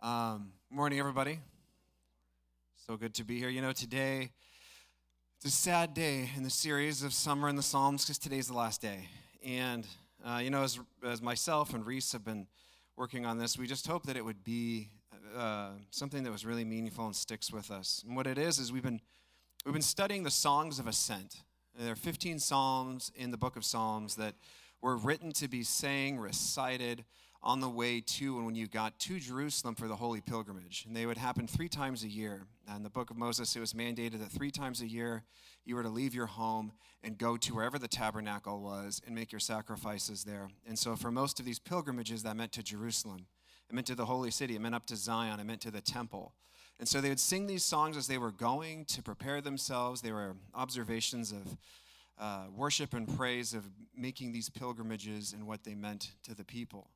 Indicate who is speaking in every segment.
Speaker 1: Um, morning, everybody. So good to be here. You know, today it's a sad day in the series of Summer in the Psalms because today's the last day. And, uh, you know, as, as myself and Reese have been working on this, we just hope that it would be uh, something that was really meaningful and sticks with us. And what it is, is we've been, we've been studying the songs of ascent. There are 15 psalms in the book of Psalms that were written to be sang, recited, on the way to and when you got to Jerusalem for the holy pilgrimage. And they would happen three times a year. In the book of Moses, it was mandated that three times a year you were to leave your home and go to wherever the tabernacle was and make your sacrifices there. And so for most of these pilgrimages, that meant to Jerusalem. It meant to the holy city. It meant up to Zion. It meant to the temple. And so they would sing these songs as they were going to prepare themselves. They were observations of uh, worship and praise of making these pilgrimages and what they meant to the people.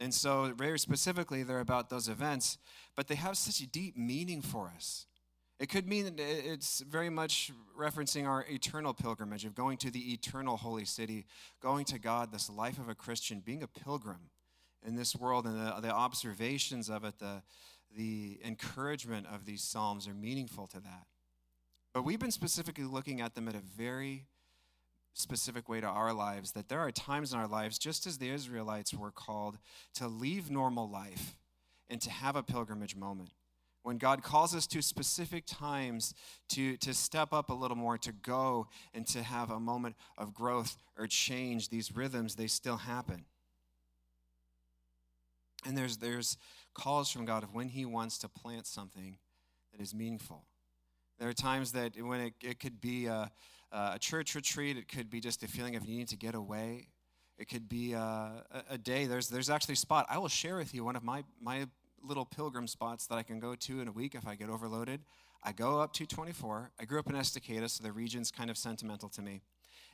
Speaker 1: And so, very specifically, they're about those events, but they have such a deep meaning for us. It could mean it's very much referencing our eternal pilgrimage of going to the eternal holy city, going to God, this life of a Christian, being a pilgrim in this world, and the, the observations of it, the, the encouragement of these Psalms are meaningful to that. But we've been specifically looking at them at a very specific way to our lives that there are times in our lives, just as the Israelites were called to leave normal life and to have a pilgrimage moment. When God calls us to specific times to, to step up a little more, to go and to have a moment of growth or change, these rhythms, they still happen. And there's, there's calls from God of when He wants to plant something that is meaningful. There are times that when it, it could be a, Uh, a church retreat, it could be just a feeling of needing to get away. It could be uh, a, a day. There's, there's actually a spot. I will share with you one of my, my little pilgrim spots that I can go to in a week if I get overloaded. I go up 224. I grew up in Estacada, so the region's kind of sentimental to me.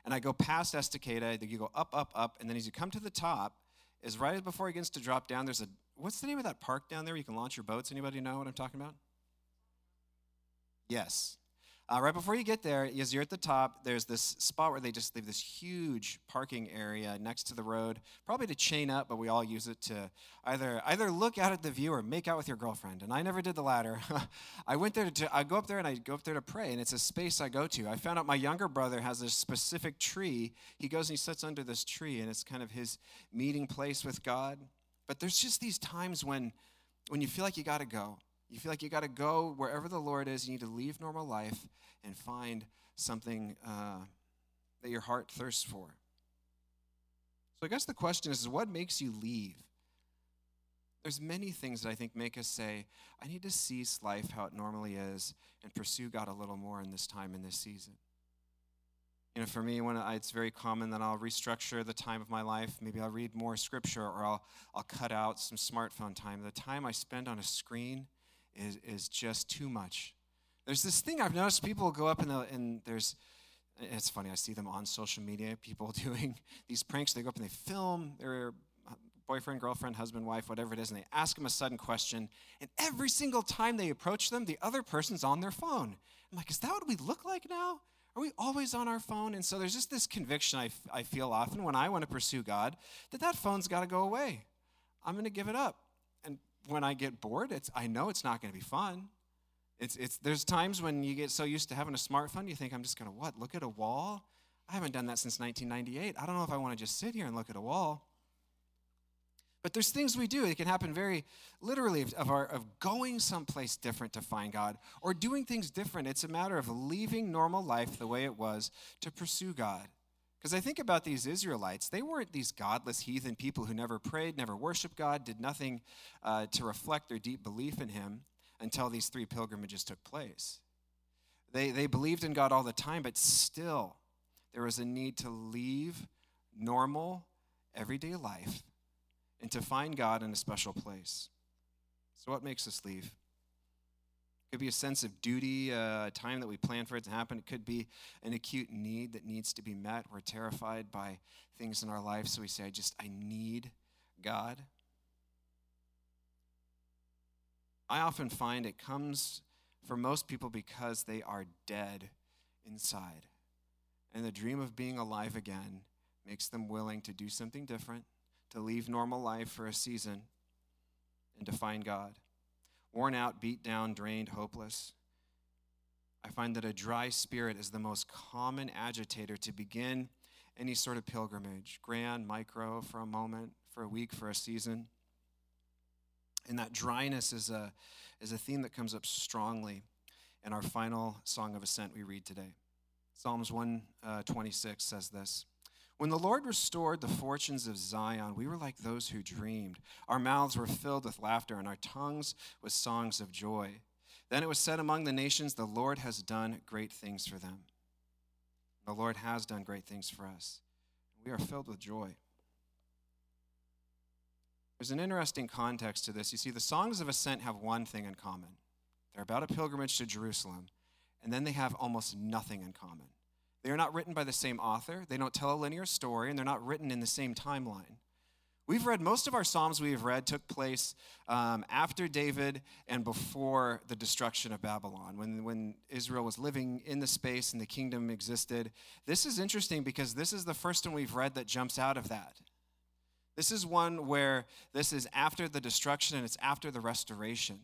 Speaker 1: And I go past Estacada, you go up, up, up, and then as you come to the top, is right before it begins to drop down, there's a, what's the name of that park down there you can launch your boats? Anybody know what I'm talking about? Yes. Uh, right before you get there, as you're at the top, there's this spot where they just leave this huge parking area next to the road, probably to chain up, but we all use it to either either look out at the view or make out with your girlfriend. And I never did the latter. I went there to I go up there and I go up there to pray, and it's a space I go to. I found out my younger brother has this specific tree. He goes and he sits under this tree, and it's kind of his meeting place with God. But there's just these times when when you feel like you got to go you feel like you got to go wherever the Lord is. You need to leave normal life and find something uh, that your heart thirsts for. So I guess the question is, what makes you leave? There's many things that I think make us say, I need to cease life how it normally is and pursue God a little more in this time, in this season. You know, for me, when I, it's very common that I'll restructure the time of my life. Maybe I'll read more scripture or I'll, I'll cut out some smartphone time. The time I spend on a screen is, is just too much. There's this thing I've noticed people go up and, and there's, it's funny, I see them on social media, people doing these pranks. They go up and they film their uh, boyfriend, girlfriend, husband, wife, whatever it is, and they ask them a sudden question. And every single time they approach them, the other person's on their phone. I'm like, is that what we look like now? Are we always on our phone? And so there's just this conviction I, I feel often when I want to pursue God that that phone's got to go away. I'm going to give it up when I get bored, it's I know it's not going to be fun. It's it's there's times when you get so used to having a smartphone, you think I'm just going to what? Look at a wall? I haven't done that since 1998. I don't know if I want to just sit here and look at a wall. But there's things we do. It can happen very literally of, our, of going someplace different to find God or doing things different. It's a matter of leaving normal life the way it was to pursue God. Because I think about these Israelites, they weren't these godless heathen people who never prayed, never worshiped God, did nothing uh, to reflect their deep belief in Him until these three pilgrimages took place. They, they believed in God all the time, but still, there was a need to leave normal, everyday life and to find God in a special place. So, what makes us leave? Could be a sense of duty, uh, a time that we plan for it to happen. It could be an acute need that needs to be met. We're terrified by things in our life, so we say, I just, I need God. I often find it comes for most people because they are dead inside. And the dream of being alive again makes them willing to do something different, to leave normal life for a season, and to find God. Worn out, beat down, drained, hopeless. I find that a dry spirit is the most common agitator to begin any sort of pilgrimage, grand, micro, for a moment, for a week, for a season. And that dryness is a, is a theme that comes up strongly in our final song of ascent we read today. Psalms 126 uh, says this When the Lord restored the fortunes of Zion, we were like those who dreamed. Our mouths were filled with laughter, and our tongues with songs of joy. Then it was said among the nations, The Lord has done great things for them. The Lord has done great things for us. We are filled with joy. There's an interesting context to this. You see, the Songs of Ascent have one thing in common they're about a pilgrimage to Jerusalem, and then they have almost nothing in common. They are not written by the same author, they don't tell a linear story, and they're not written in the same timeline. We've read most of our Psalms we have read took place um, after David and before the destruction of Babylon, when, when Israel was living in the space and the kingdom existed. This is interesting because this is the first one we've read that jumps out of that. This is one where this is after the destruction and it's after the restoration.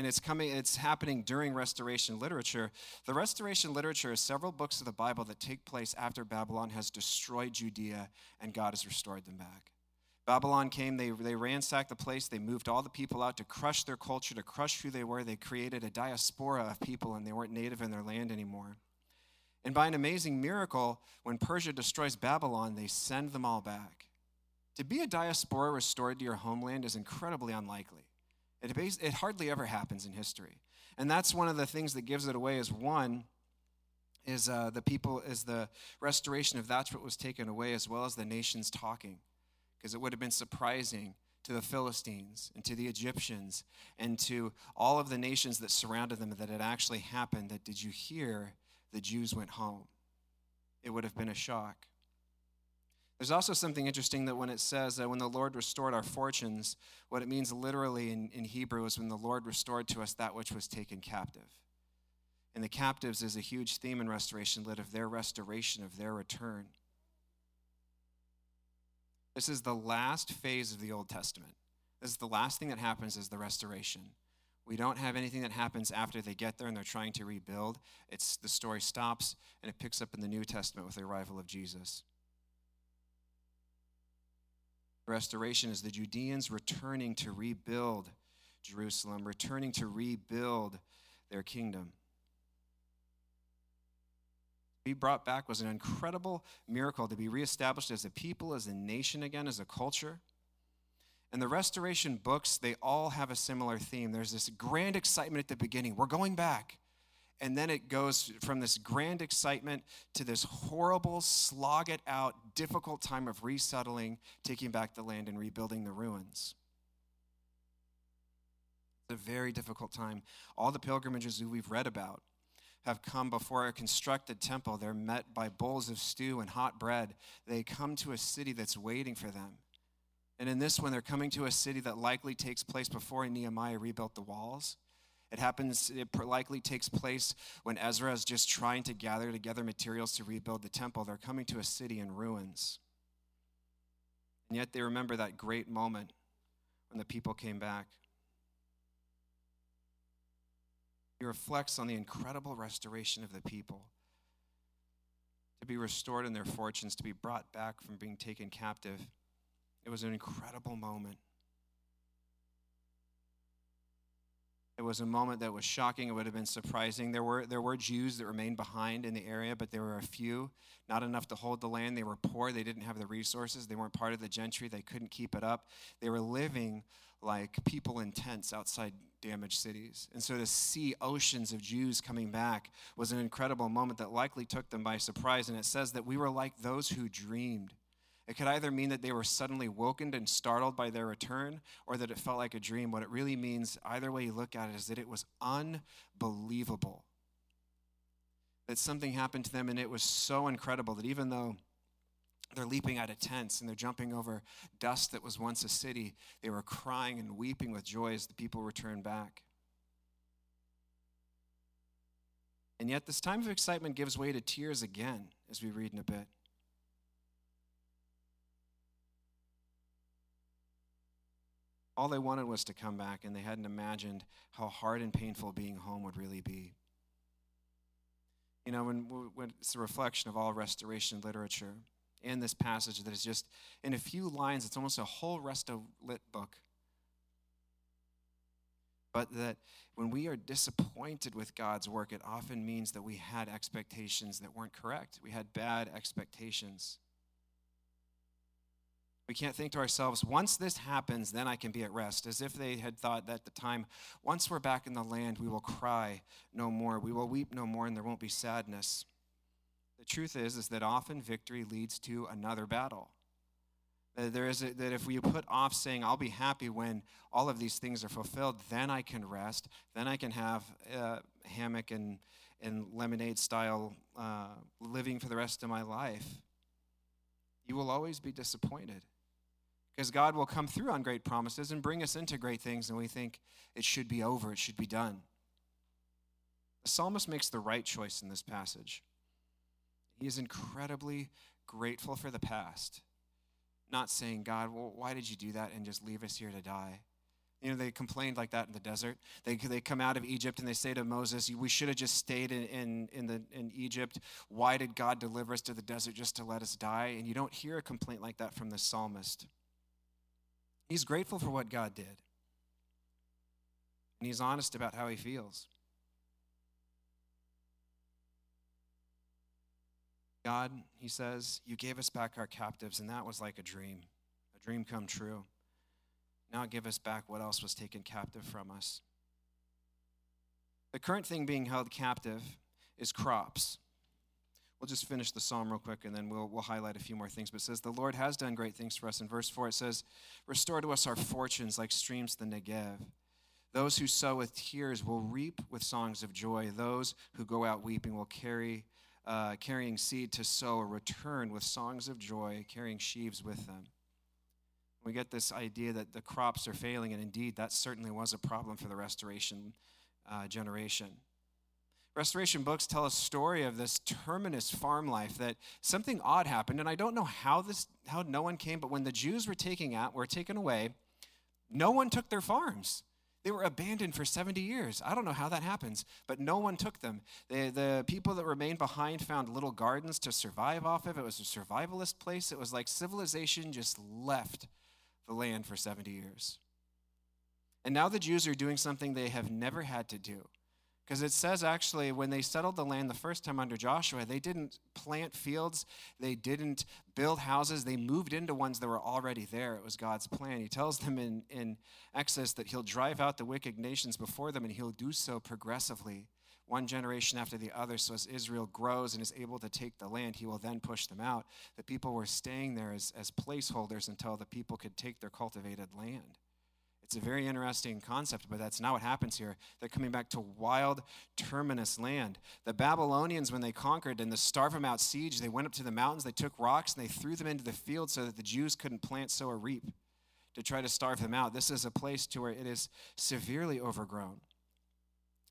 Speaker 1: And it's coming, it's happening during restoration literature. The restoration literature is several books of the Bible that take place after Babylon has destroyed Judea and God has restored them back. Babylon came, they, they ransacked the place, they moved all the people out to crush their culture, to crush who they were. They created a diaspora of people, and they weren't native in their land anymore. And by an amazing miracle, when Persia destroys Babylon, they send them all back. To be a diaspora restored to your homeland is incredibly unlikely. It, it hardly ever happens in history. And that's one of the things that gives it away is one, is uh, the people, is the restoration of that's what was taken away, as well as the nations talking because it would have been surprising to the Philistines and to the Egyptians and to all of the nations that surrounded them that it actually happened. That did you hear the Jews went home? It would have been a shock. There's also something interesting that when it says that when the Lord restored our fortunes, what it means literally in, in Hebrew is when the Lord restored to us that which was taken captive. And the captives is a huge theme in restoration, lit of their restoration, of their return. This is the last phase of the Old Testament. This is the last thing that happens is the restoration. We don't have anything that happens after they get there and they're trying to rebuild. It's the story stops and it picks up in the New Testament with the arrival of Jesus. Restoration is the Judeans returning to rebuild Jerusalem, returning to rebuild their kingdom To be brought back was an incredible miracle to be reestablished as a people, as a nation again, as a culture. And the restoration books, they all have a similar theme. There's this grand excitement at the beginning. We're going back. And then it goes from this grand excitement to this horrible, slog it out, difficult time of resettling, taking back the land, and rebuilding the ruins. It's a very difficult time. All the pilgrimages we've read about have come before a constructed temple. They're met by bowls of stew and hot bread. They come to a city that's waiting for them. And in this one, they're coming to a city that likely takes place before Nehemiah rebuilt the walls. It happens, it likely takes place when Ezra is just trying to gather together materials to rebuild the temple. They're coming to a city in ruins. And yet they remember that great moment when the people came back. He reflects on the incredible restoration of the people to be restored in their fortunes, to be brought back from being taken captive. It was an incredible moment. It was a moment that was shocking. It would have been surprising. There were, there were Jews that remained behind in the area, but there were a few, not enough to hold the land. They were poor. They didn't have the resources. They weren't part of the gentry. They couldn't keep it up. They were living like people in tents outside damaged cities. And so to see oceans of Jews coming back was an incredible moment that likely took them by surprise. And it says that we were like those who dreamed. It could either mean that they were suddenly woken and startled by their return, or that it felt like a dream. What it really means, either way you look at it, is that it was unbelievable. That something happened to them, and it was so incredible that even though they're leaping out of tents and they're jumping over dust that was once a city. They were crying and weeping with joy as the people returned back. And yet, this time of excitement gives way to tears again, as we read in a bit. All they wanted was to come back, and they hadn't imagined how hard and painful being home would really be. You know, when, when it's a reflection of all restoration literature in this passage that is just in a few lines, it's almost a whole resto lit book. But that when we are disappointed with God's work, it often means that we had expectations that weren't correct. We had bad expectations. We can't think to ourselves, once this happens, then I can be at rest, as if they had thought at the time, once we're back in the land, we will cry no more, we will weep no more, and there won't be sadness. The truth is, is that often victory leads to another battle. There is a, that if we put off saying, I'll be happy when all of these things are fulfilled, then I can rest, then I can have a hammock and, and lemonade style uh, living for the rest of my life, you will always be disappointed. Because God will come through on great promises and bring us into great things, and we think it should be over, it should be done. The psalmist makes the right choice in this passage. He is incredibly grateful for the past, not saying, God, well, why did you do that and just leave us here to die? You know, they complained like that in the desert. They, they come out of Egypt and they say to Moses, We should have just stayed in, in, in, the, in Egypt. Why did God deliver us to the desert just to let us die? And you don't hear a complaint like that from the psalmist. He's grateful for what God did. And he's honest about how he feels. God, he says, you gave us back our captives, and that was like a dream, a dream come true. Now give us back what else was taken captive from us. The current thing being held captive is crops. We'll just finish the psalm real quick and then we'll, we'll highlight a few more things. But it says, The Lord has done great things for us. In verse 4, it says, Restore to us our fortunes like streams the Negev. Those who sow with tears will reap with songs of joy. Those who go out weeping will carry, uh, carrying seed to sow, return with songs of joy, carrying sheaves with them. We get this idea that the crops are failing, and indeed, that certainly was a problem for the restoration uh, generation. Restoration books tell a story of this terminus farm life that something odd happened, and I don't know how this how no one came, but when the Jews were taken out were taken away, no one took their farms. They were abandoned for 70 years. I don't know how that happens, but no one took them. The, the people that remained behind found little gardens to survive off of. It was a survivalist place. It was like civilization just left the land for 70 years. And now the Jews are doing something they have never had to do. Because it says actually, when they settled the land the first time under Joshua, they didn't plant fields, they didn't build houses, they moved into ones that were already there. It was God's plan. He tells them in, in Exodus that He'll drive out the wicked nations before them, and He'll do so progressively, one generation after the other. So as Israel grows and is able to take the land, He will then push them out. The people were staying there as, as placeholders until the people could take their cultivated land. It's a very interesting concept, but that's not what happens here. They're coming back to wild, terminus land. The Babylonians, when they conquered and the starve them out siege, they went up to the mountains, they took rocks, and they threw them into the field so that the Jews couldn't plant, sow, or reap to try to starve them out. This is a place to where it is severely overgrown.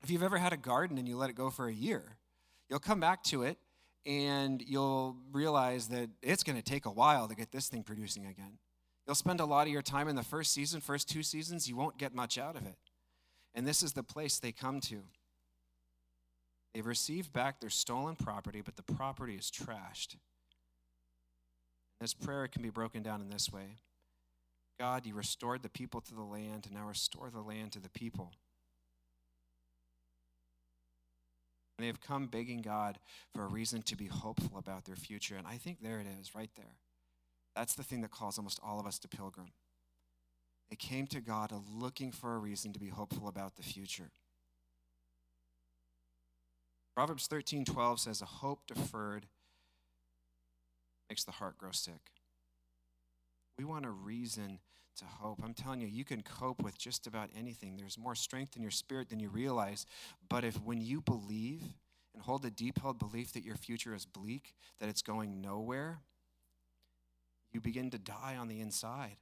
Speaker 1: If you've ever had a garden and you let it go for a year, you'll come back to it and you'll realize that it's going to take a while to get this thing producing again. You'll spend a lot of your time in the first season, first two seasons, you won't get much out of it. And this is the place they come to. They've received back their stolen property, but the property is trashed. This prayer can be broken down in this way God, you restored the people to the land, and now restore the land to the people. And they have come begging God for a reason to be hopeful about their future. And I think there it is, right there. That's the thing that calls almost all of us to pilgrim. They came to God looking for a reason to be hopeful about the future. Proverbs 13 12 says, A hope deferred makes the heart grow sick. We want a reason to hope. I'm telling you, you can cope with just about anything. There's more strength in your spirit than you realize. But if when you believe and hold a deep held belief that your future is bleak, that it's going nowhere, you begin to die on the inside.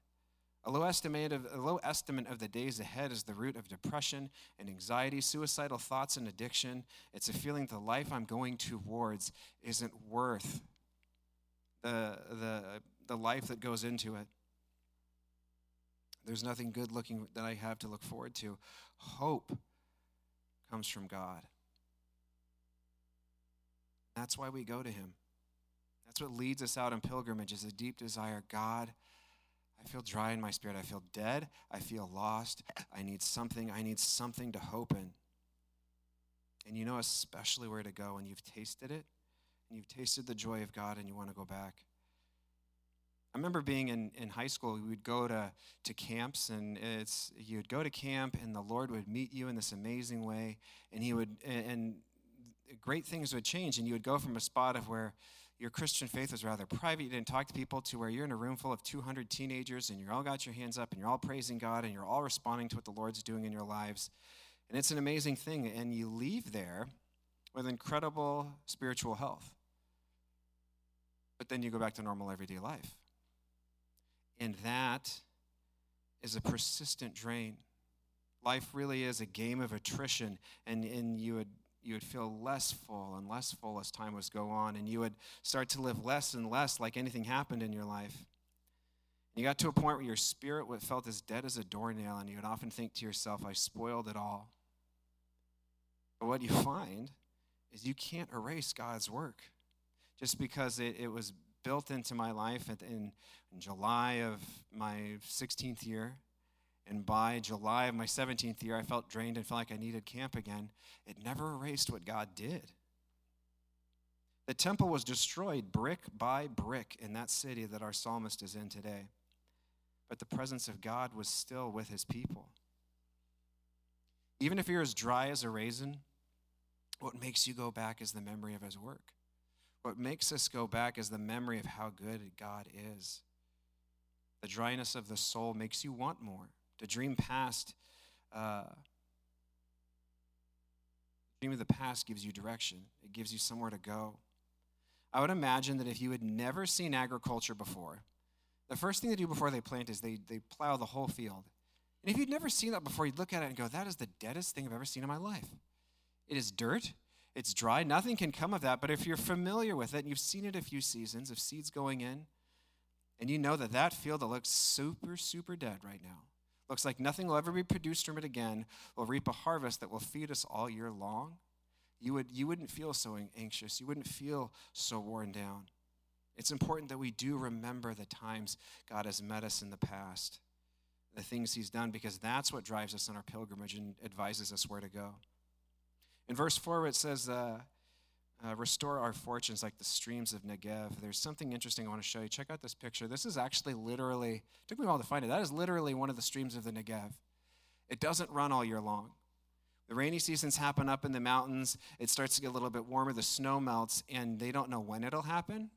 Speaker 1: A low, estimate of, a low estimate of the days ahead is the root of depression and anxiety, suicidal thoughts and addiction. It's a feeling the life I'm going towards isn't worth the, the, the life that goes into it. There's nothing good looking that I have to look forward to. Hope comes from God. That's why we go to him. That's what leads us out in pilgrimage is a deep desire. God, I feel dry in my spirit. I feel dead. I feel lost. I need something. I need something to hope in. And you know especially where to go when you've tasted it and you've tasted the joy of God and you want to go back. I remember being in, in high school, we would go to, to camps, and it's you'd go to camp, and the Lord would meet you in this amazing way, and He would, and great things would change, and you would go from a spot of where your Christian faith was rather private, you didn't talk to people, to where you're in a room full of 200 teenagers, and you're all got your hands up, and you're all praising God, and you're all responding to what the Lord's doing in your lives, and it's an amazing thing, and you leave there with incredible spiritual health. But then you go back to normal everyday life. And that is a persistent drain. Life really is a game of attrition, and, and you would you would feel less full and less full as time was go on, and you would start to live less and less like anything happened in your life. You got to a point where your spirit felt as dead as a doornail, and you would often think to yourself, I spoiled it all. But what you find is you can't erase God's work just because it, it was built into my life in, in July of my 16th year. And by July of my 17th year, I felt drained and felt like I needed camp again. It never erased what God did. The temple was destroyed brick by brick in that city that our psalmist is in today. But the presence of God was still with his people. Even if you're as dry as a raisin, what makes you go back is the memory of his work. What makes us go back is the memory of how good God is. The dryness of the soul makes you want more. To dream past, uh, dream of the past gives you direction. It gives you somewhere to go. I would imagine that if you had never seen agriculture before, the first thing they do before they plant is they, they plow the whole field. And if you'd never seen that before, you'd look at it and go, that is the deadest thing I've ever seen in my life. It is dirt. It's dry. Nothing can come of that. But if you're familiar with it and you've seen it a few seasons of seeds going in, and you know that that field that looks super, super dead right now, looks like nothing will ever be produced from it again, will reap a harvest that will feed us all year long, you, would, you wouldn't feel so anxious. You wouldn't feel so worn down. It's important that we do remember the times God has met us in the past, the things He's done, because that's what drives us on our pilgrimage and advises us where to go. In verse 4, it says, uh, uh, Restore our fortunes like the streams of Negev. There's something interesting I want to show you. Check out this picture. This is actually literally, took me a while to find it. That is literally one of the streams of the Negev. It doesn't run all year long. The rainy seasons happen up in the mountains. It starts to get a little bit warmer. The snow melts, and they don't know when it'll happen.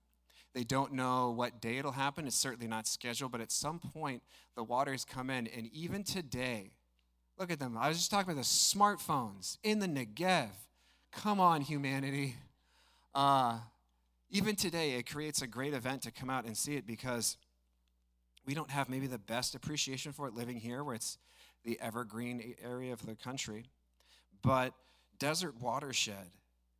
Speaker 1: They don't know what day it'll happen. It's certainly not scheduled, but at some point, the waters come in. And even today, Look at them. I was just talking about the smartphones in the Negev. Come on, humanity. Uh, even today, it creates a great event to come out and see it because we don't have maybe the best appreciation for it living here, where it's the evergreen area of the country. But Desert Watershed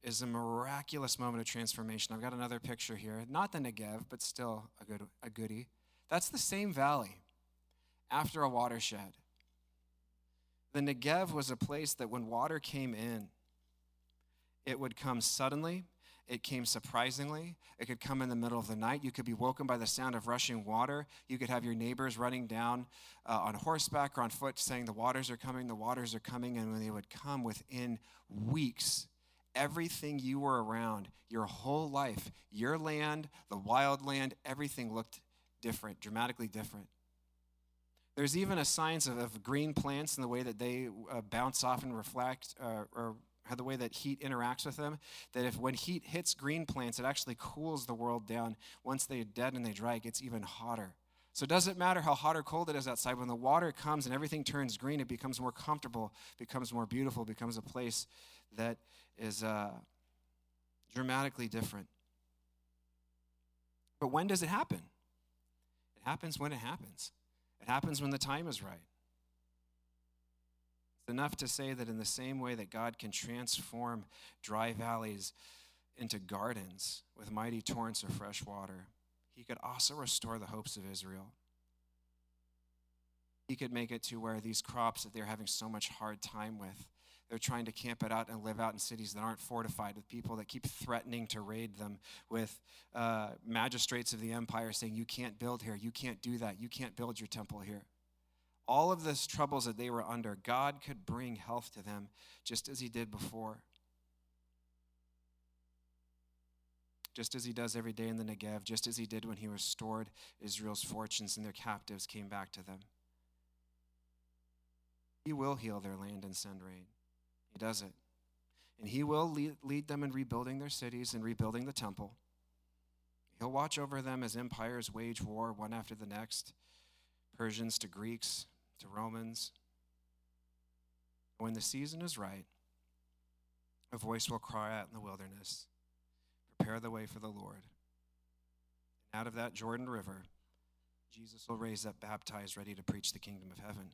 Speaker 1: is a miraculous moment of transformation. I've got another picture here. Not the Negev, but still a good a goodie. That's the same valley after a watershed. The Negev was a place that when water came in, it would come suddenly, it came surprisingly. It could come in the middle of the night. You could be woken by the sound of rushing water. You could have your neighbors running down uh, on horseback or on foot saying, The waters are coming, the waters are coming. And when they would come within weeks, everything you were around, your whole life, your land, the wild land, everything looked different, dramatically different. There's even a science of, of green plants and the way that they uh, bounce off and reflect, uh, or how the way that heat interacts with them. That if when heat hits green plants, it actually cools the world down. Once they're dead and they dry, it gets even hotter. So it doesn't matter how hot or cold it is outside. When the water comes and everything turns green, it becomes more comfortable, becomes more beautiful, becomes a place that is uh, dramatically different. But when does it happen? It happens when it happens. It happens when the time is right. Enough to say that in the same way that God can transform dry valleys into gardens with mighty torrents of fresh water, he could also restore the hopes of Israel. He could make it to where these crops that they're having so much hard time with, they're trying to camp it out and live out in cities that aren't fortified with people that keep threatening to raid them, with uh, magistrates of the empire saying, You can't build here, you can't do that, you can't build your temple here. All of those troubles that they were under, God could bring health to them just as He did before. Just as He does every day in the Negev, just as He did when He restored Israel's fortunes and their captives came back to them. He will heal their land and send rain. He does it. And He will lead them in rebuilding their cities and rebuilding the temple. He'll watch over them as empires wage war one after the next Persians to Greeks to Romans. When the season is right, a voice will cry out in the wilderness Prepare the way for the Lord. And out of that Jordan River, Jesus will raise up baptized, ready to preach the kingdom of heaven.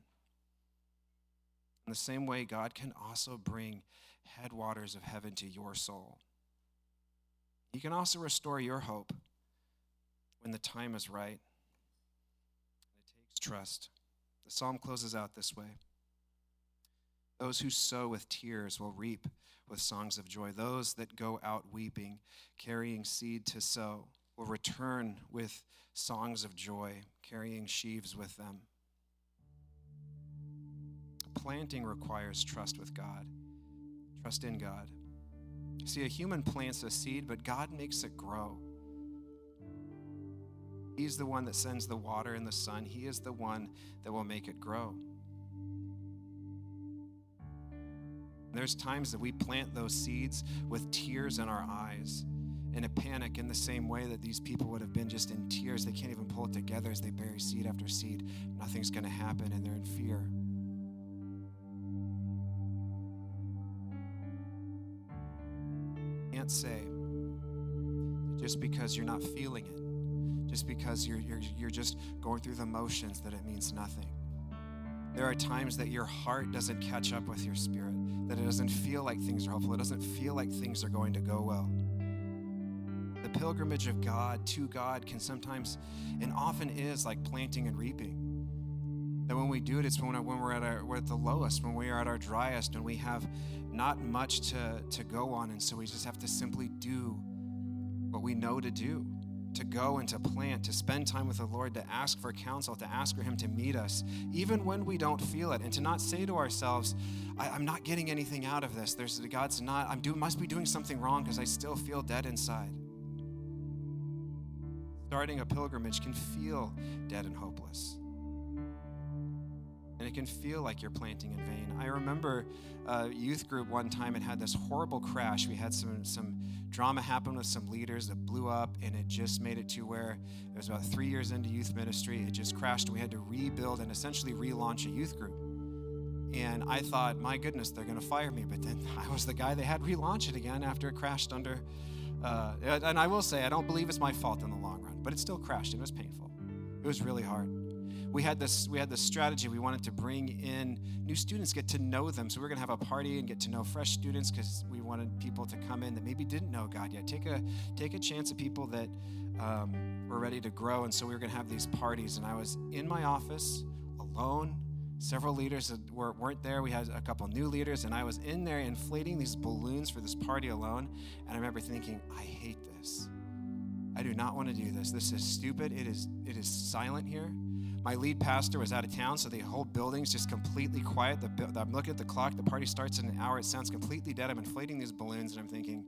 Speaker 1: In the same way, God can also bring headwaters of heaven to your soul. He can also restore your hope when the time is right. It takes trust. The psalm closes out this way Those who sow with tears will reap with songs of joy. Those that go out weeping, carrying seed to sow, will return with songs of joy, carrying sheaves with them planting requires trust with God, trust in God. See, a human plants a seed, but God makes it grow. He's the one that sends the water and the sun, He is the one that will make it grow. There's times that we plant those seeds with tears in our eyes, in a panic, in the same way that these people would have been just in tears. They can't even pull it together as they bury seed after seed. Nothing's going to happen, and they're in fear. can't say just because you're not feeling it, just because you're, you're, you're just going through the motions, that it means nothing. There are times that your heart doesn't catch up with your spirit, that it doesn't feel like things are hopeful, it doesn't feel like things are going to go well. The pilgrimage of God to God can sometimes and often is like planting and reaping. That when we do it, it's when, when we're, at our, we're at the lowest, when we are at our driest, and we have not much to, to go on. And so we just have to simply do what we know to do to go and to plant, to spend time with the Lord, to ask for counsel, to ask for Him to meet us, even when we don't feel it, and to not say to ourselves, I, am not getting anything out of this. There's God's not, I'm doing must be doing something wrong because I still feel dead inside. Starting a pilgrimage can feel dead and hopeless it can feel like you're planting in vain. I remember a youth group one time and had this horrible crash. We had some some drama happen with some leaders that blew up, and it just made it to where it was about three years into youth ministry. It just crashed. We had to rebuild and essentially relaunch a youth group. And I thought, my goodness, they're going to fire me. But then I was the guy they had relaunch it again after it crashed under. Uh, and I will say, I don't believe it's my fault in the long run, but it still crashed and it was painful. It was really hard we had this we had this strategy. We wanted to bring in new students, get to know them. So we are gonna have a party and get to know fresh students because we wanted people to come in that maybe didn't know God yet. Take a take a chance at people that um, were ready to grow. And so we were gonna have these parties. And I was in my office alone. Several leaders were, weren't there. We had a couple new leaders, and I was in there inflating these balloons for this party alone. And I remember thinking, I hate this. I do not want to do this. This is stupid. It is it is silent here. My lead pastor was out of town, so the whole building's just completely quiet. The, I'm looking at the clock. The party starts in an hour. It sounds completely dead. I'm inflating these balloons, and I'm thinking,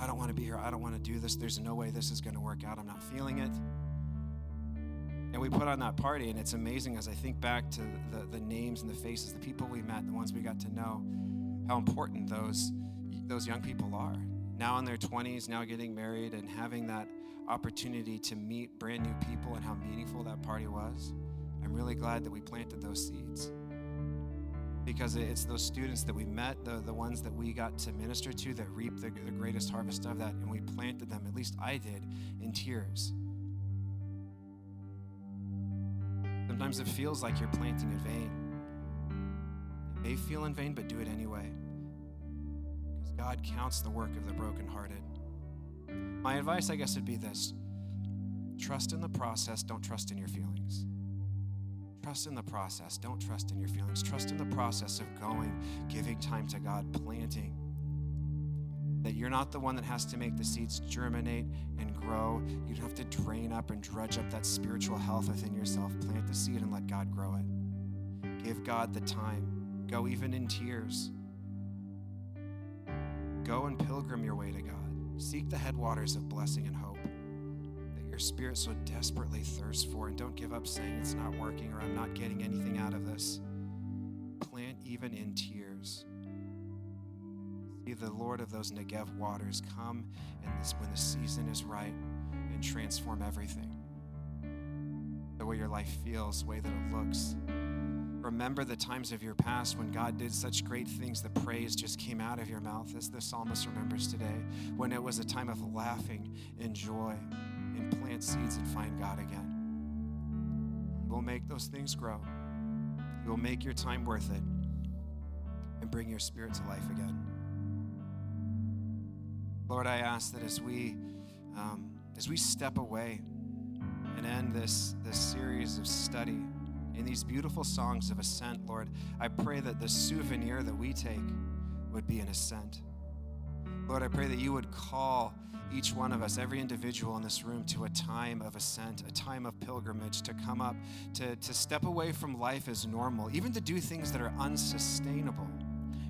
Speaker 1: I don't want to be here. I don't want to do this. There's no way this is going to work out. I'm not feeling it. And we put on that party, and it's amazing as I think back to the, the names and the faces, the people we met, the ones we got to know, how important those, those young people are. Now in their 20s, now getting married, and having that opportunity to meet brand new people and how meaningful that party was. I'm really glad that we planted those seeds because it's those students that we met, the, the ones that we got to minister to, that reap the, the greatest harvest of that, and we planted them, at least I did, in tears. Sometimes it feels like you're planting in vain. It may feel in vain, but do it anyway. Because God counts the work of the brokenhearted. My advice, I guess, would be this trust in the process, don't trust in your feelings. Trust in the process. Don't trust in your feelings. Trust in the process of going, giving time to God, planting. That you're not the one that has to make the seeds germinate and grow. You don't have to drain up and drudge up that spiritual health within yourself. Plant the seed and let God grow it. Give God the time. Go even in tears. Go and pilgrim your way to God. Seek the headwaters of blessing and hope that your spirit so desperately thirsts for. And don't give up saying it's not working or I'm not getting anything out of this. Plant even in tears. See the Lord of those Negev waters come and this, when the season is right and transform everything. The way your life feels, the way that it looks remember the times of your past when God did such great things, the praise just came out of your mouth, as the psalmist remembers today, when it was a time of laughing and joy, and plant seeds and find God again. He will make those things grow. You'll make your time worth it and bring your spirit to life again. Lord, I ask that as we um, as we step away and end this this series of study in these beautiful songs of ascent, Lord, I pray that the souvenir that we take would be an ascent. Lord, I pray that you would call each one of us, every individual in this room, to a time of ascent, a time of pilgrimage, to come up, to, to step away from life as normal, even to do things that are unsustainable.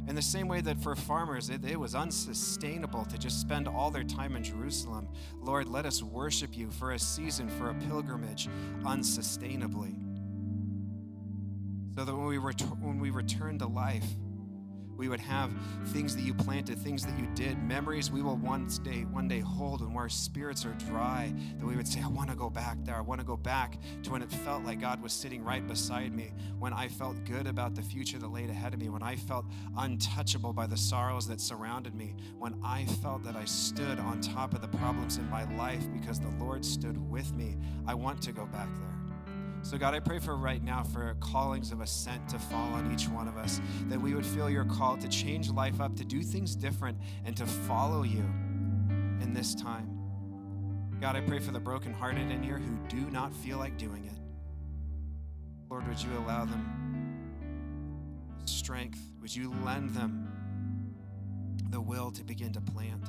Speaker 1: In the same way that for farmers, it, it, was unsustainable to just spend all their time in Jerusalem. Lord, let us worship you for a season, for a pilgrimage, unsustainably so that when we, ret- when we return to life, we would have things that you planted, things that you did, memories we will one day, one day hold when our spirits are dry, that we would say, I want to go back there. I want to go back to when it felt like God was sitting right beside me, when I felt good about the future that laid ahead of me, when I felt untouchable by the sorrows that surrounded me, when I felt that I stood on top of the problems in my life because the Lord stood with me. I want to go back there. So, God, I pray for right now for callings of ascent to fall on each one of us, that we would feel your call to change life up, to do things different, and to follow you in this time. God, I pray for the brokenhearted in here who do not feel like doing it. Lord, would you allow them strength? Would you lend them the will to begin to plant,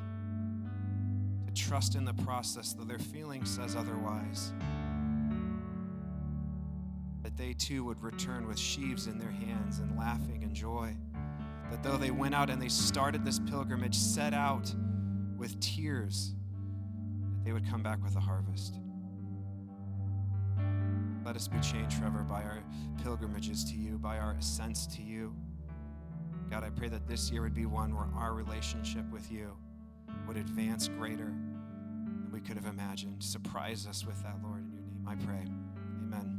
Speaker 1: to trust in the process, though their feeling says otherwise? They too would return with sheaves in their hands and laughing and joy. That though they went out and they started this pilgrimage, set out with tears, that they would come back with a harvest. Let us be changed forever by our pilgrimages to you, by our ascents to you. God, I pray that this year would be one where our relationship with you would advance greater than we could have imagined. Surprise us with that, Lord. In your name I pray. Amen.